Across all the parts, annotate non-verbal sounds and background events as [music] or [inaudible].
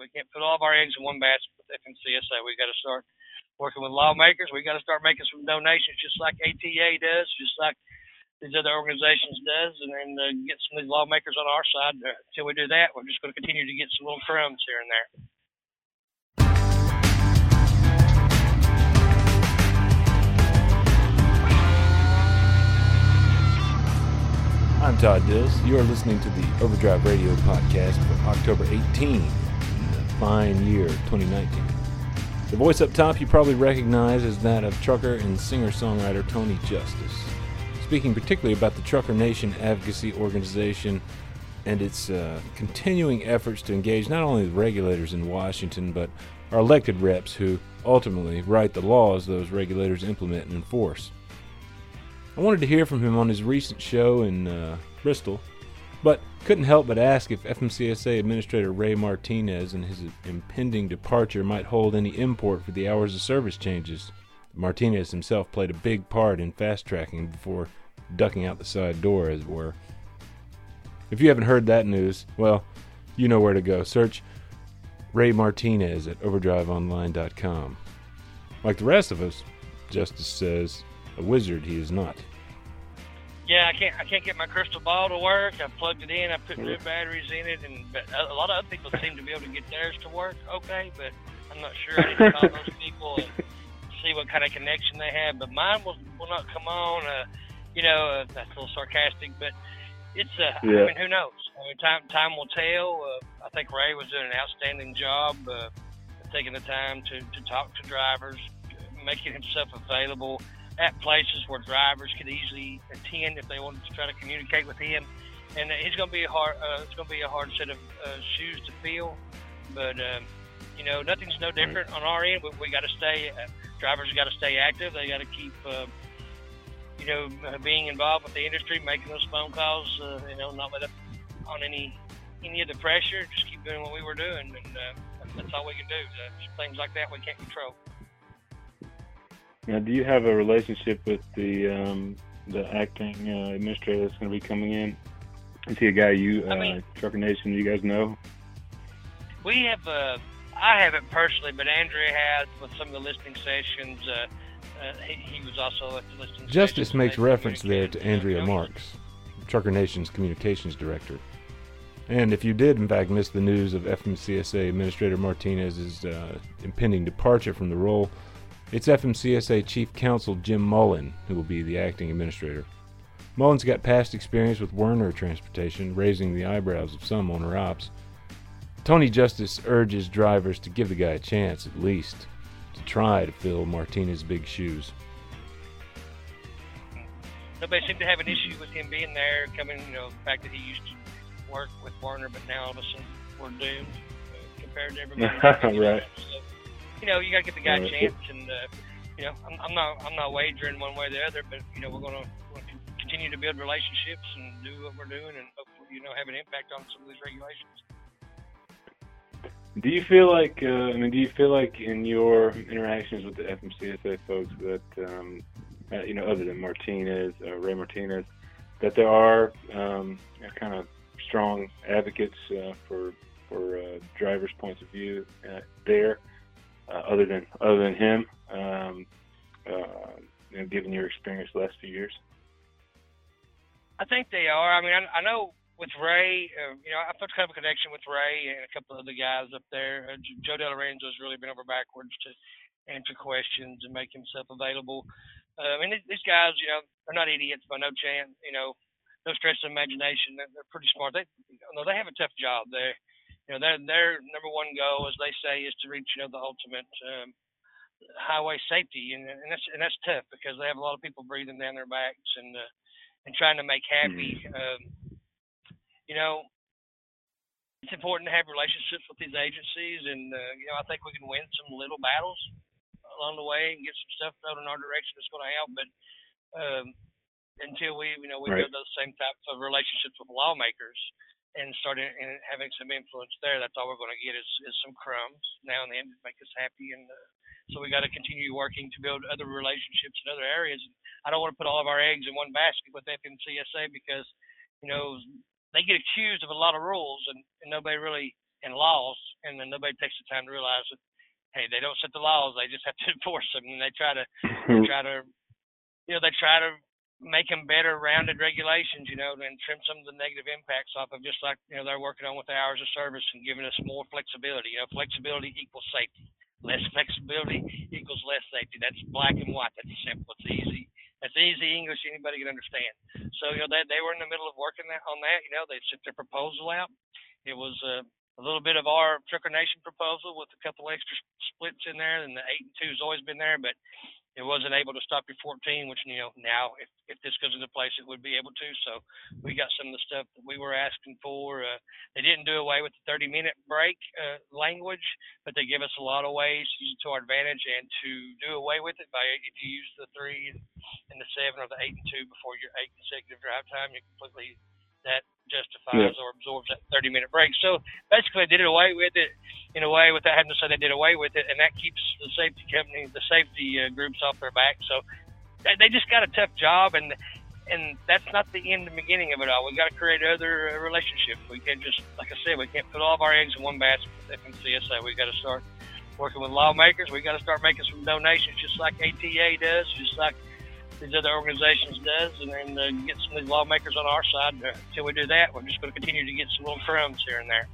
We can't put all of our eggs in one basket with FMCSA. We got to start working with lawmakers. We got to start making some donations, just like ATA does, just like these other organizations does, and then uh, get some of these lawmakers on our side. Uh, until we do that, we're just going to continue to get some little crumbs here and there. I'm Todd Dills. You are listening to the Overdrive Radio podcast for October 18, the fine year 2019. The voice up top you probably recognize is that of trucker and singer songwriter Tony Justice, speaking particularly about the Trucker Nation Advocacy Organization and its uh, continuing efforts to engage not only the regulators in Washington, but our elected reps who ultimately write the laws those regulators implement and enforce. I wanted to hear from him on his recent show in uh, Bristol, but couldn't help but ask if FMCSA Administrator Ray Martinez and his impending departure might hold any import for the hours of service changes. Martinez himself played a big part in fast tracking before ducking out the side door, as it were. If you haven't heard that news, well, you know where to go. Search Ray Martinez at overdriveonline.com. Like the rest of us, Justice says, a wizard he is not. Yeah, I can't. I can't get my crystal ball to work. I plugged it in. I put new batteries in it, and but a lot of other people seem to be able to get theirs to work okay. But I'm not sure. I need to call those people and see what kind of connection they have. But mine will will not come on. Uh, you know, uh, that's a little sarcastic, but it's. Uh, yeah. I mean, who knows? I mean, time time will tell. Uh, I think Ray was doing an outstanding job, uh, taking the time to to talk to drivers, making himself available at places where drivers could easily attend if they wanted to try to communicate with him. And it's going to be a hard, uh, it's going to be a hard set of uh, shoes to fill. But um, you know, nothing's no different on our end. We, we got to stay. Uh, drivers got to stay active. They got to keep, uh, you know, uh, being involved with the industry, making those phone calls. Uh, you know, not let up on any any of the pressure. Just keep doing what we were doing, and uh, that's all we can do. Uh, things like that we can't control. Now, do you have a relationship with the um, the acting uh, administrator that's going to be coming in? Is he a guy you, uh, I mean, Trucker Nation, you guys know? We have, uh, I haven't personally, but Andrea has with some of the listening sessions. Uh, uh, he, he, was also at the listening Justice makes reference there to Andrea Marks, Trucker Nation's communications director. And if you did, in fact, miss the news of FMCSA Administrator Martinez's uh, impending departure from the role, it's FMCSA Chief Counsel Jim Mullen who will be the acting administrator. Mullen's got past experience with Werner Transportation, raising the eyebrows of some owner ops. Tony Justice urges drivers to give the guy a chance, at least, to try to fill Martinez's big shoes. Nobody seemed to have an issue with him being there, coming, you know, the fact that he used to work with Werner, but now all of a sudden we're doomed uh, compared to everybody. [laughs] right. You know, you got to give the guy a chance, and uh, you know, I'm, I'm not I'm not wagering one way or the other, but you know, we're going to continue to build relationships and do what we're doing, and hopefully, you know, have an impact on some of these regulations. Do you feel like, uh, I mean, do you feel like in your interactions with the FMCSA folks that, um, uh, you know, other than Martinez, uh, Ray Martinez, that there are um, kind of strong advocates uh, for for uh, drivers' points of view uh, there, uh, other than other than him, um, uh, you know, given your experience the last few years? I think they are. I mean, I, I know with Ray, uh, you know, I put kind of a connection with Ray and a couple of other guys up there. Uh, Joe has really been over backwards to answer questions and make himself available. Uh, I mean, these guys, you know, they're not idiots by no chance. You know, no stretch of imagination. They're, they're pretty smart. They, you know, they have a tough job. They you know, their their number one goal, as they say, is to reach you know the ultimate um, highway safety, and, and that's and that's tough because they have a lot of people breathing down their backs and uh, and trying to make happy. Mm-hmm. Um, you know, it's important to have relationships with these agencies, and uh, you know, I think we can win some little battles along the way and get some stuff thrown in our direction that's going to help. But um, until we, you know, we right. build those same types of relationships with lawmakers, and starting and having some influence there, that's all we're going to get is, is some crumbs now and then to make us happy. And uh, so we got to continue working to build other relationships in other areas. I don't want to put all of our eggs in one basket with FMCSA because, you know, they get accused of a lot of rules and, and nobody really, and laws, and then nobody takes the time to realize that hey, they don't set the laws; they just have to [laughs] enforce them, and they try to they try to you know they try to them better rounded regulations, you know, and trim some of the negative impacts off of just like, you know, they're working on with the hours of service and giving us more flexibility. You know, flexibility equals safety. Less flexibility equals less safety. That's black and white. That's simple. It's easy. That's easy English anybody can understand. So, you know, they, they were in the middle of working that, on that. You know, they sent their proposal out. It was uh, a little bit of our Trucker Nation proposal with a couple extra splits in there, and the eight and two has always been there, but it wasn't able to stop your 14, which you know now if if this goes into place, it would be able to. So we got some of the stuff that we were asking for. Uh, they didn't do away with the 30 minute break uh, language, but they give us a lot of ways to use it to our advantage and to do away with it by if you use the three and the seven or the eight and two before your eight consecutive drive time, you completely that justifies yeah. or absorbs that 30 minute break. So basically, they did away with it in a way without having to say they did away with it, and that keeps the safety company, the safety uh, groups off their back. So they just got a tough job, and and that's not the end and beginning of it all. We've got to create other uh, relationships. We can't just, like I said, we can't put all of our eggs in one basket with FMCSA. We've got to start working with lawmakers. We've got to start making some donations, just like ATA does, just like these other organizations does, and then uh, get some of these lawmakers on our side. Until we do that, we're just going to continue to get some little crumbs here and there.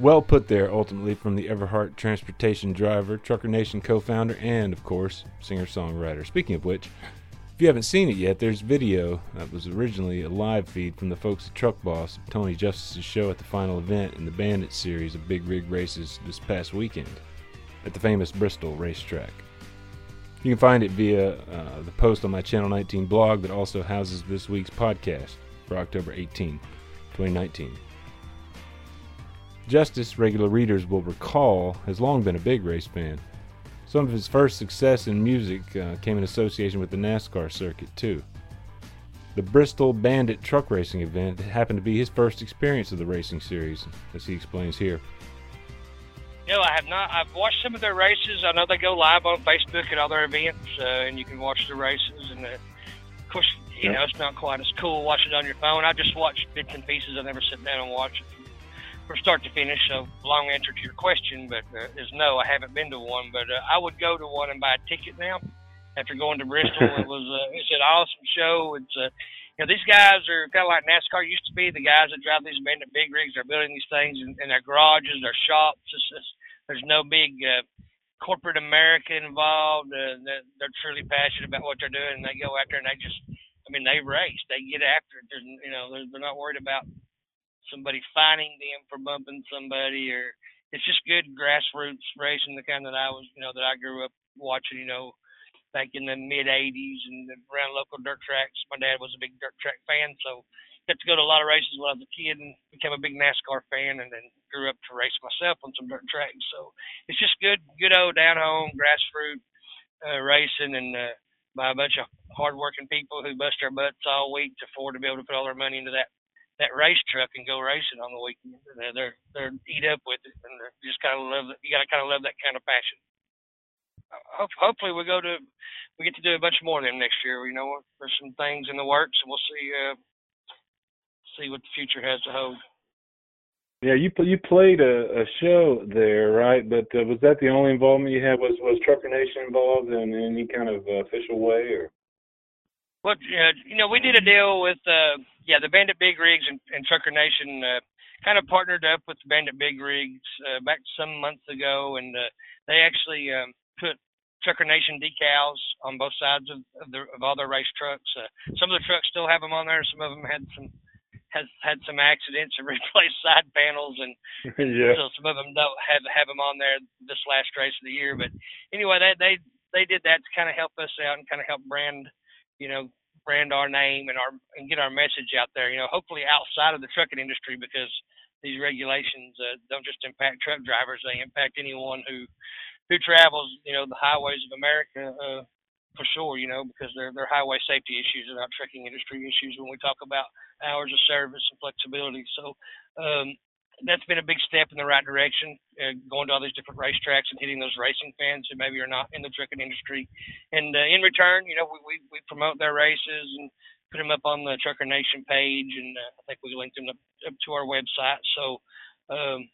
Well put there, ultimately, from the Everhart transportation driver, Trucker Nation co founder, and, of course, singer songwriter. Speaking of which, if you haven't seen it yet, there's video that was originally a live feed from the folks at Truck Boss, Tony Justice's show at the final event in the Bandit series of big rig races this past weekend at the famous Bristol racetrack. You can find it via uh, the post on my Channel 19 blog that also houses this week's podcast for October 18, 2019. Justice, regular readers will recall, has long been a big race fan. Some of his first success in music uh, came in association with the NASCAR circuit, too. The Bristol Bandit truck racing event happened to be his first experience of the racing series, as he explains here. No, I have not. I've watched some of their races. I know they go live on Facebook at all their events, uh, and you can watch the races. And uh, of course, you know, it's not quite as cool watching it on your phone. I just watch bits and pieces. I never sit down and watch it from, from start to finish. So, long answer to your question, but uh, is no. I haven't been to one, but uh, I would go to one and buy a ticket now. After going to Bristol, it [laughs] was uh, it's an awesome show. It's uh, you know, these guys are kind of like NASCAR used to be. The guys that drive these bandit big rigs, they're building these things in, in their garages, their shops. It's, it's, there's no big uh, corporate America involved. Uh, they're, they're truly passionate about what they're doing, and they go after and they just, I mean, they race. They get after it. There's, you know, they're, they're not worried about somebody fining them for bumping somebody, or it's just good grassroots racing, the kind that I was, you know, that I grew up watching. You know, back in the mid '80s and around local dirt tracks. My dad was a big dirt track fan, so got to go to a lot of races when I was a kid and became a big NASCAR fan and then grew up to race myself on some dirt tracks. So it's just good, good old down home grassroots uh, racing and uh, by a bunch of hardworking people who bust their butts all week to afford to be able to put all their money into that that race truck and go racing on the weekend. They're they're, they're eat up with it and they're just kind of love. You got to kind of love that kind of passion. Ho- hopefully we go to we get to do a bunch more of them next year. You know, there's some things in the works, and we'll see. Uh, see what the future has to hold. Yeah, you you played a, a show there, right? But uh, was that the only involvement you had? Was was Trucker Nation involved in any kind of uh, official way, or? Well, uh, you know, we did a deal with uh, yeah the Bandit Big Rigs and, and Trucker Nation. Uh, kind of partnered up with Bandit Big Rigs uh, back some months ago, and uh, they actually um, put Trucker Nation decals on both sides of, of, the, of all their race trucks. Uh, some of the trucks still have them on there. Some of them had some has had some accidents and [laughs] replaced side panels, and [laughs] yeah. so some of them don't have have them on there this last race of the year. But anyway, they they they did that to kind of help us out and kind of help brand, you know, brand our name and our and get our message out there. You know, hopefully outside of the trucking industry because these regulations uh, don't just impact truck drivers; they impact anyone who who travels, you know, the highways of America. Uh, for sure, you know, because they're they're highway safety issues and not trucking industry issues when we talk about hours of service and flexibility. So um, that's been a big step in the right direction, uh, going to all these different racetracks and hitting those racing fans who maybe are not in the trucking industry. And uh, in return, you know, we, we we promote their races and put them up on the Trucker Nation page, and uh, I think we linked them up, up to our website. So Um.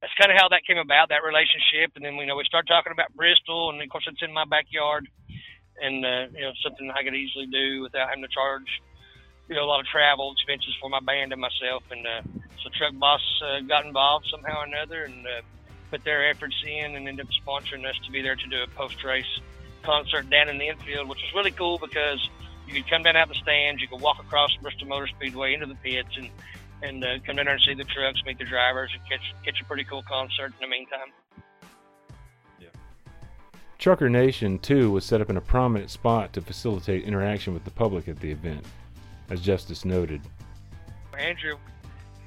That's kind of how that came about, that relationship. And then, you know, we started talking about Bristol, and of course, it's in my backyard, and uh, you know, something I could easily do without having to charge, you know, a lot of travel expenses for my band and myself. And uh, so Truck Boss uh, got involved somehow or another, and uh, put their efforts in, and ended up sponsoring us to be there to do a post-race concert down in the infield, which was really cool because you could come down out the stands, you could walk across Bristol Motor Speedway into the pits, and and uh, come down there and see the trucks, meet the drivers, and catch catch a pretty cool concert in the meantime. Yeah. Trucker Nation too was set up in a prominent spot to facilitate interaction with the public at the event, as Justice noted. Andrew,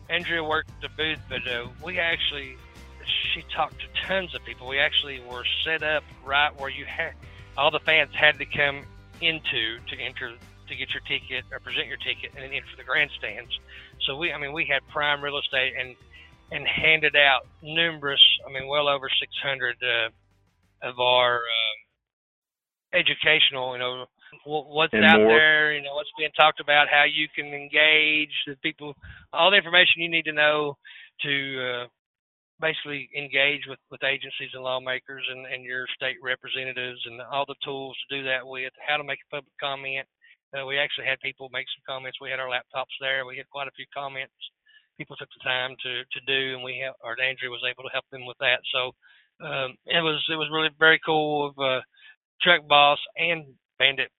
Andrea worked the booth, but uh, we actually she talked to tons of people. We actually were set up right where you had all the fans had to come into to enter to get your ticket or present your ticket and then for the grandstands. So we, I mean, we had prime real estate and and handed out numerous, I mean, well over 600 uh, of our um, educational, you know, what's and out more. there, you know, what's being talked about, how you can engage the people, all the information you need to know to uh, basically engage with, with agencies and lawmakers and, and your state representatives and all the tools to do that with, how to make a public comment, uh, we actually had people make some comments. We had our laptops there. We had quite a few comments. People took the time to to do, and we have, or Andrea was able to help them with that. So um, it was it was really very cool of uh, Truck Boss and Bandit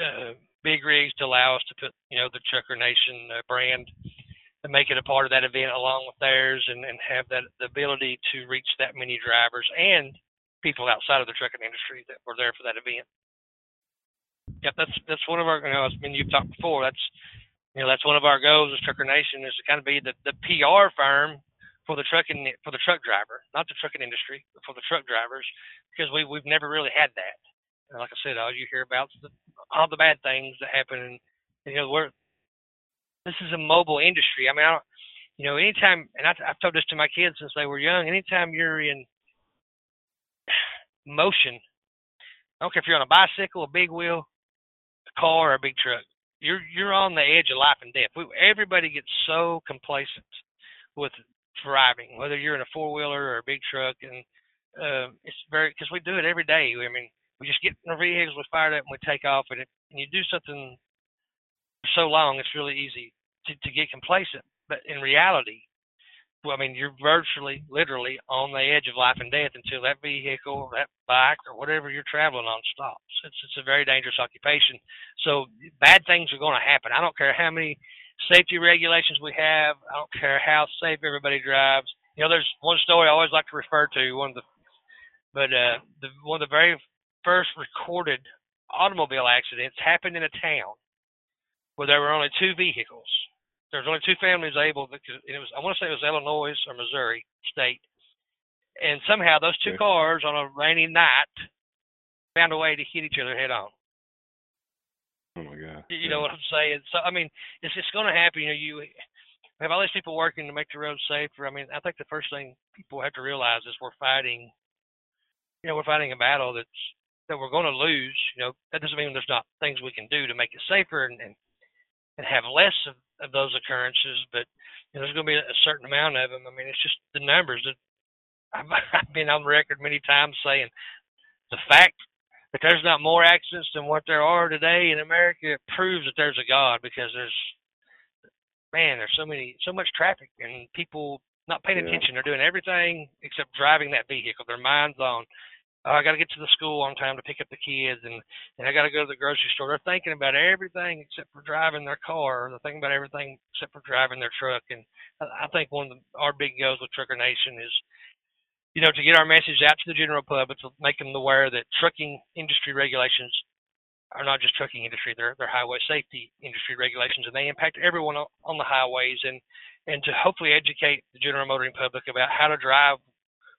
uh, Big Rigs to allow us to put you know the Trucker Nation uh, brand and make it a part of that event along with theirs, and and have that the ability to reach that many drivers and people outside of the trucking industry that were there for that event. Yep, that's that's one of our. You know, I mean, you've talked before. That's you know, that's one of our goals as Trucker Nation is to kind of be the the PR firm for the trucking for the truck driver, not the trucking industry, but for the truck drivers, because we we've never really had that. And like I said, all you hear about the, all the bad things that happen, and you know, we're this is a mobile industry. I mean, I don't, you know, anytime, and I, I've told this to my kids since they were young. Anytime you're in [sighs] motion, I don't care if you're on a bicycle, a big wheel, car or a big truck. You're you're on the edge of life and death. We, everybody gets so complacent with driving, whether you're in a four wheeler or a big truck, and uh, it's very because we do it every day. I mean, we just get in our vehicles, we fire it up, and we take off. And, it, and you do something for so long, it's really easy to, to get complacent. But in reality, well, I mean, you're virtually, literally on the edge of life and death until that vehicle, that bike, or whatever you're traveling on stops. It's it's a very dangerous occupation. So bad things are going to happen. I don't care how many safety regulations we have. I don't care how safe everybody drives. You know, there's one story I always like to refer to. One of the, but uh, the one of the very first recorded automobile accidents happened in a town where there were only two vehicles there's only two families able because it was I want to say it was Illinois or Missouri state, and somehow those two cars on a rainy night found a way to hit each other head on. Oh my god! You yeah. know what I'm saying? So I mean, it's just going to happen. You know, you have all these people working to make the roads safer. I mean, I think the first thing people have to realize is we're fighting. You know, we're fighting a battle that's that we're going to lose. You know, that doesn't mean there's not things we can do to make it safer and and, and have less of of those occurrences, but you know, there's going to be a certain amount of them. I mean, it's just the numbers. That [laughs] I've, I've been on record many times saying the fact that there's not more accidents than what there are today in America proves that there's a God because there's man, there's so many, so much traffic and people not paying Yeah. attention. They're doing everything except driving that vehicle. Their mind's on oh, I got to get to the school on time to pick up the kids, and and I got to go to the grocery store. They're thinking about everything except for driving their car. They're thinking about everything except for driving their truck. And I, think one of the, our big goals with Trucker Nation is, you know, to get our message out to the general public, to make them aware that trucking industry regulations are not just trucking industry; they're they're highway safety industry regulations, and they impact everyone on, on the highways. And and to hopefully educate the general motoring public about how to drive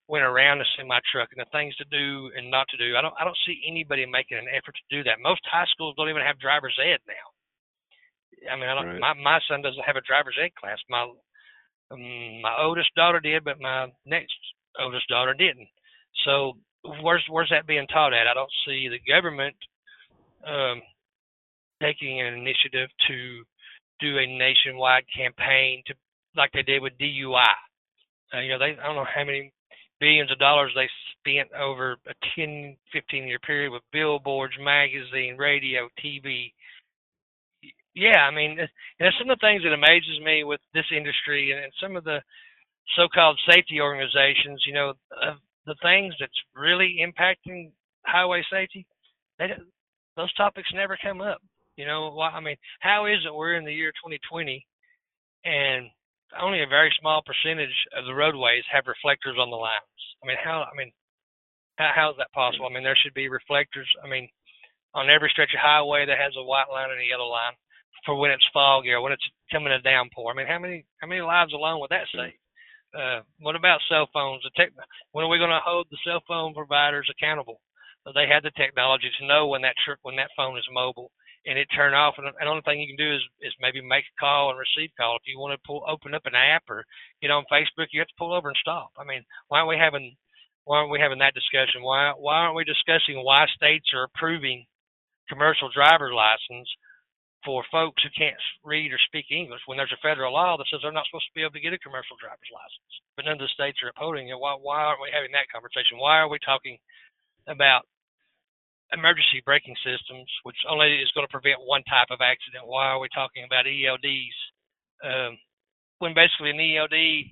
went around a semi truck and the things to do and not to do. I don't I don't see anybody making an effort to do that. Most high schools don't even have driver's ed now. I mean, I don't, Right. my my son doesn't have a driver's ed class. My um, my oldest daughter did, but my next oldest daughter didn't. So where's where's that being taught at? I don't see the government um, taking an initiative to do a nationwide campaign to like they did with DUI Uh, you know, they I don't know how many billions of dollars they spent over a 10, 15 year period with billboards, magazine, radio, TV. Yeah, I mean, and some of the things that amazes me with this industry and, and some of the so-called safety organizations, you know, uh, the things that's really impacting highway safety, they, those topics never come up. You know, why? I mean, how is it we're in the year 2020 and only a very small percentage of the roadways have reflectors on the lines? I mean, how? I mean, how, how is that possible? I mean, there should be reflectors. I mean, on every stretch of highway that has a white line and a yellow line for when it's foggy or when it's coming a downpour. I mean, how many how many lives alone would that save? Uh, what about cell phones? The tech, when are we going to hold the cell phone providers accountable? They have the technology to know when that tr- when that phone is mobile and it turn off. And the only thing you can do is is maybe make a call and receive call. If you want to pull open up an app or get on Facebook, you have to pull over and stop. I mean, why aren't we having why aren't we having that discussion? Why why aren't we discussing why states are approving commercial driver license for folks who can't read or speak English when there's a federal law that says they're not supposed to be able to get a commercial driver's license. But none of the states are upholding it. Why, why aren't we having that conversation? Why are we talking about emergency braking systems, which only is going to prevent one type of accident? Why are we talking about ELDs um, when basically an ELD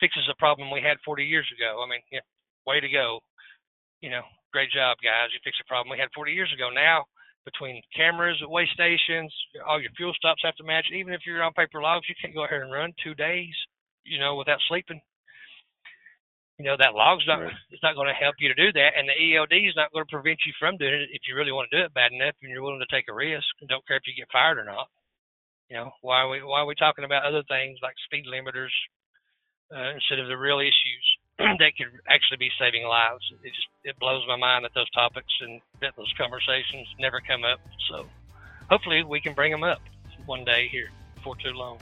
fixes a problem we had 40 years ago? I mean, yeah, way to go. You know, great job, guys. You fixed a problem we had 40 years ago. Now between cameras at way stations, all your fuel stops have to match. Even if you're on paper logs, you can't go ahead and run two days, you know, without sleeping. You know that log's not right. it's not going to help you to do that, and the ELD is not going to prevent you from doing it if you really want to do it bad enough and you're willing to take a risk and don't care if you get fired or not. You know why are we why are we talking about other things like speed limiters uh, instead of the real issues? [clears throat] that could actually be saving lives. It just it blows my mind that those topics and that those conversations never come up. So hopefully we can bring them up one day here before too long.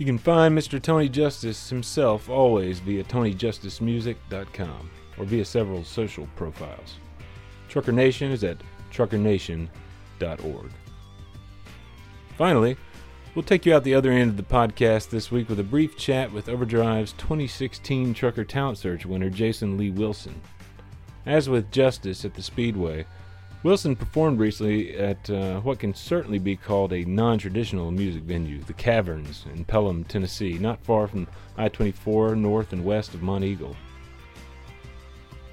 You can find Mr. Tony Justice himself always via TonyJusticeMusic.com or via several social profiles. Trucker Nation is at truckernation.org. Finally, We'll take you out the other end of the podcast this week with a brief chat with Overdrive's 2016 Trucker Talent Search winner Jason Lee Wilson. As with Justice at the Speedway, Wilson performed recently at uh, what can certainly be called a non traditional music venue, the Caverns in Pelham, Tennessee, not far from I 24 north and west of Monteagle.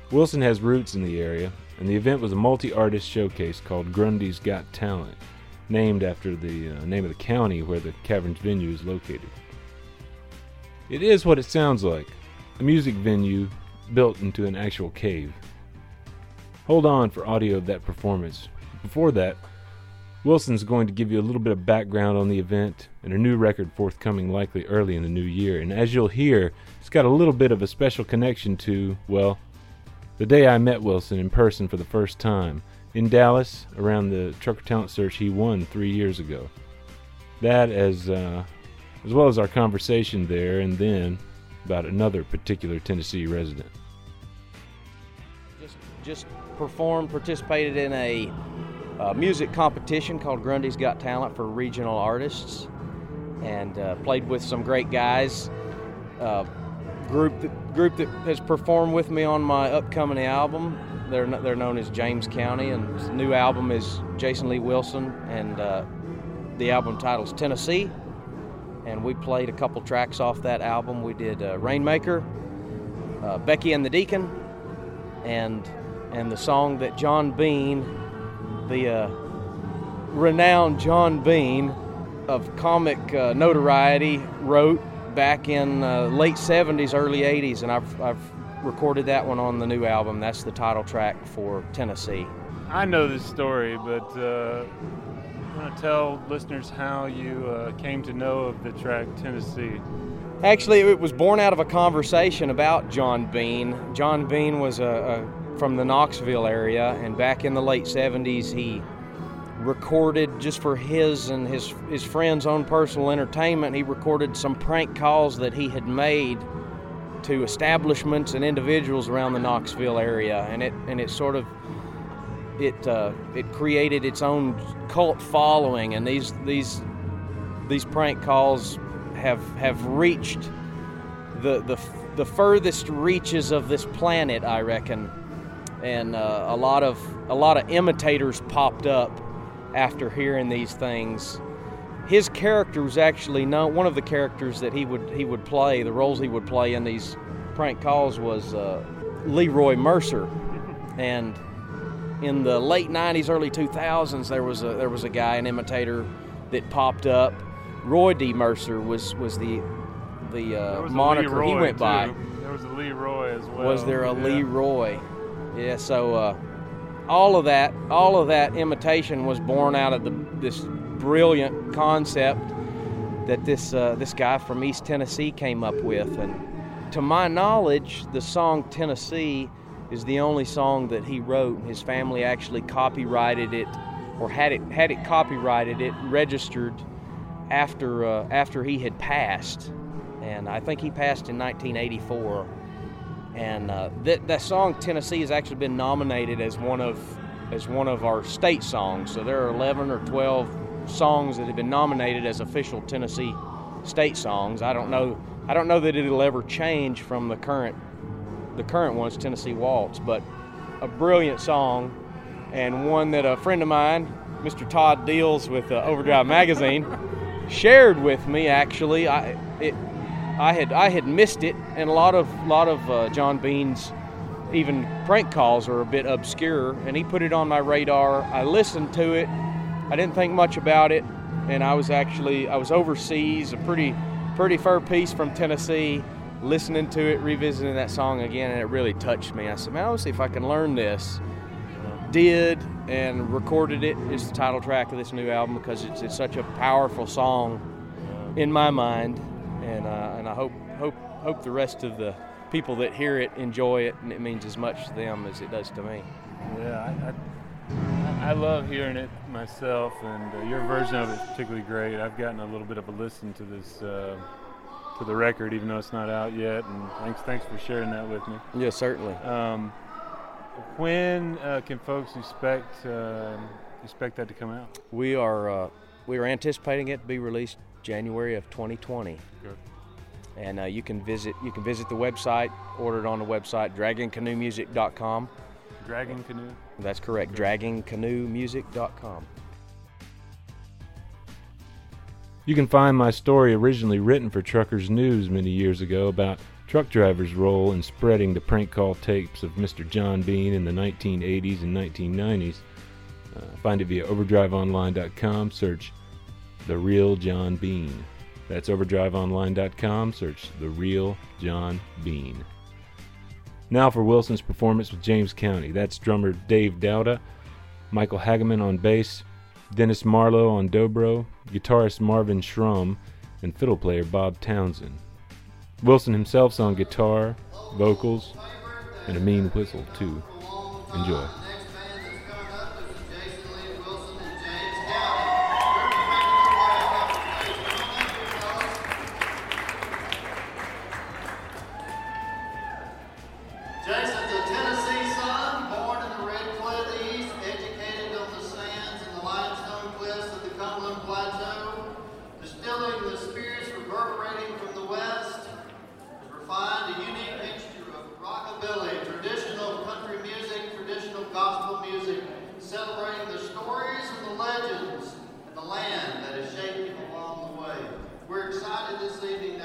Wilson has roots in the area, and the event was a multi artist showcase called Grundy's Got Talent named after the uh, name of the county where the Caverns venue is located. It is what it sounds like a music venue built into an actual cave. Hold on for audio of that performance. Before that, Wilson's going to give you a little bit of background on the event and a new record forthcoming likely early in the new year. And as you'll hear, it's got a little bit of a special connection to, well, the day I met Wilson in person for the first time in Dallas around the Trucker Talent Search he won three years ago. That as uh, as well as our conversation there, and then about another particular Tennessee resident. Just performed, participated in a uh, music competition called Grundy's Got Talent for regional artists, and uh, played with some great guys. Uh, group that, group that has performed with me on my upcoming album they're they're known as James County, and new album is Jason Lee Wilson, and uh, the album title's Tennessee. And we played a couple tracks off that album. We did uh, Rainmaker, uh, Becky and the Deacon, and and the song that John Bean, the uh, renowned John Bean of comic uh, notoriety, wrote back in uh, late 70s, early 80s, and I've, I've recorded that one on the new album. That's the title track for Tennessee. I know this story, but uh, I want to tell listeners how you uh, came to know of the track Tennessee. Actually, it was born out of a conversation about John Bean. John Bean was a, a, from the Knoxville area, and back in the late 70s, he recorded just for his and his his friends' own personal entertainment. He recorded some prank calls that he had made to establishments and individuals around the Knoxville area, and it and it sort of it uh, it created its own cult following, and these these these prank calls have have reached the the the furthest reaches of this planet, I reckon, and uh, a lot of a lot of imitators popped up after hearing these things. His character was actually not one of the characters that he would he would play. The roles he would play in these prank calls was uh, Leroy Mercer, and in the late '90s, early 2000s, there was a there was a guy, an imitator, that popped up. Roy D. Mercer was was the the uh, moniker he went by. There was a Leroy as well. Was there a yeah. Leroy? Yeah. So uh, all of that, all of that imitation was born out of the, this brilliant concept that this uh, this guy from East Tennessee came up with, and to my knowledge, the song Tennessee is the only song that he wrote. His family actually copyrighted it, or had it had it copyrighted, it registered after uh, after he had passed, and I think he passed in 1984. And uh, that that song Tennessee has actually been nominated as one of as one of our state songs. So there are 11 or 12 songs that have been nominated as official Tennessee state songs. I don't know I don't know that it'll ever change from the current the current one's Tennessee Waltz, but a brilliant song and one that a friend of mine, Mr. Todd Dills with uh, Overdrive Magazine, [laughs] shared with me. Actually, I it I had I had missed it, and a lot of lot of uh, John Bean's even prank calls are a bit obscure, and he put it on my radar. I listened to it. I didn't think much about it, and I was actually I was overseas, a pretty pretty fur piece from Tennessee, listening to it, revisiting that song again, and it really touched me. I said, man, I'll see if I can learn this. Did and recorded it. It's the title track of this new album because it's, it's such a powerful song in my mind, and uh, hope hope the rest of the people that hear it enjoy it, and it means as much to them as it does to me. Yeah, I, I, I love hearing it myself, and uh, your version of it is particularly great. I've gotten a little bit of a listen to this uh, to the record, even though it's not out yet. And thanks thanks for sharing that with me. Yeah, certainly. Um, when uh, can folks expect uh, expect that to come out? We are uh, we are anticipating it to be released January of 2020. Good. And uh, you can visit you can visit the website, order it on the website dragoncanoemusic.com. Dragon Canoe. That's correct, dragoncanoemusic.com. You can find my story originally written for Truckers News many years ago about truck drivers' role in spreading the prank call tapes of Mr. John Bean in the 1980s and 1990s. Uh, find it via overdriveonline.com. Search The Real John Bean. That's overdriveonline.com. Search The Real John Bean. Now for Wilson's performance with James County. That's drummer Dave Dowda, Michael Hageman on bass, Dennis Marlowe on dobro, guitarist Marvin Schrum, and fiddle player Bob Townsend. Wilson himself's on guitar, vocals, and a mean whistle, too. Enjoy. we're excited this evening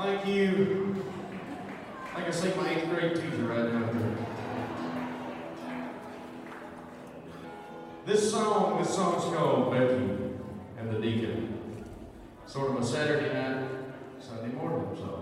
Like you. Like I say, my eighth grade teacher right now. This song, this song's called Becky and the Deacon. Sort of a Saturday night, Sunday morning song.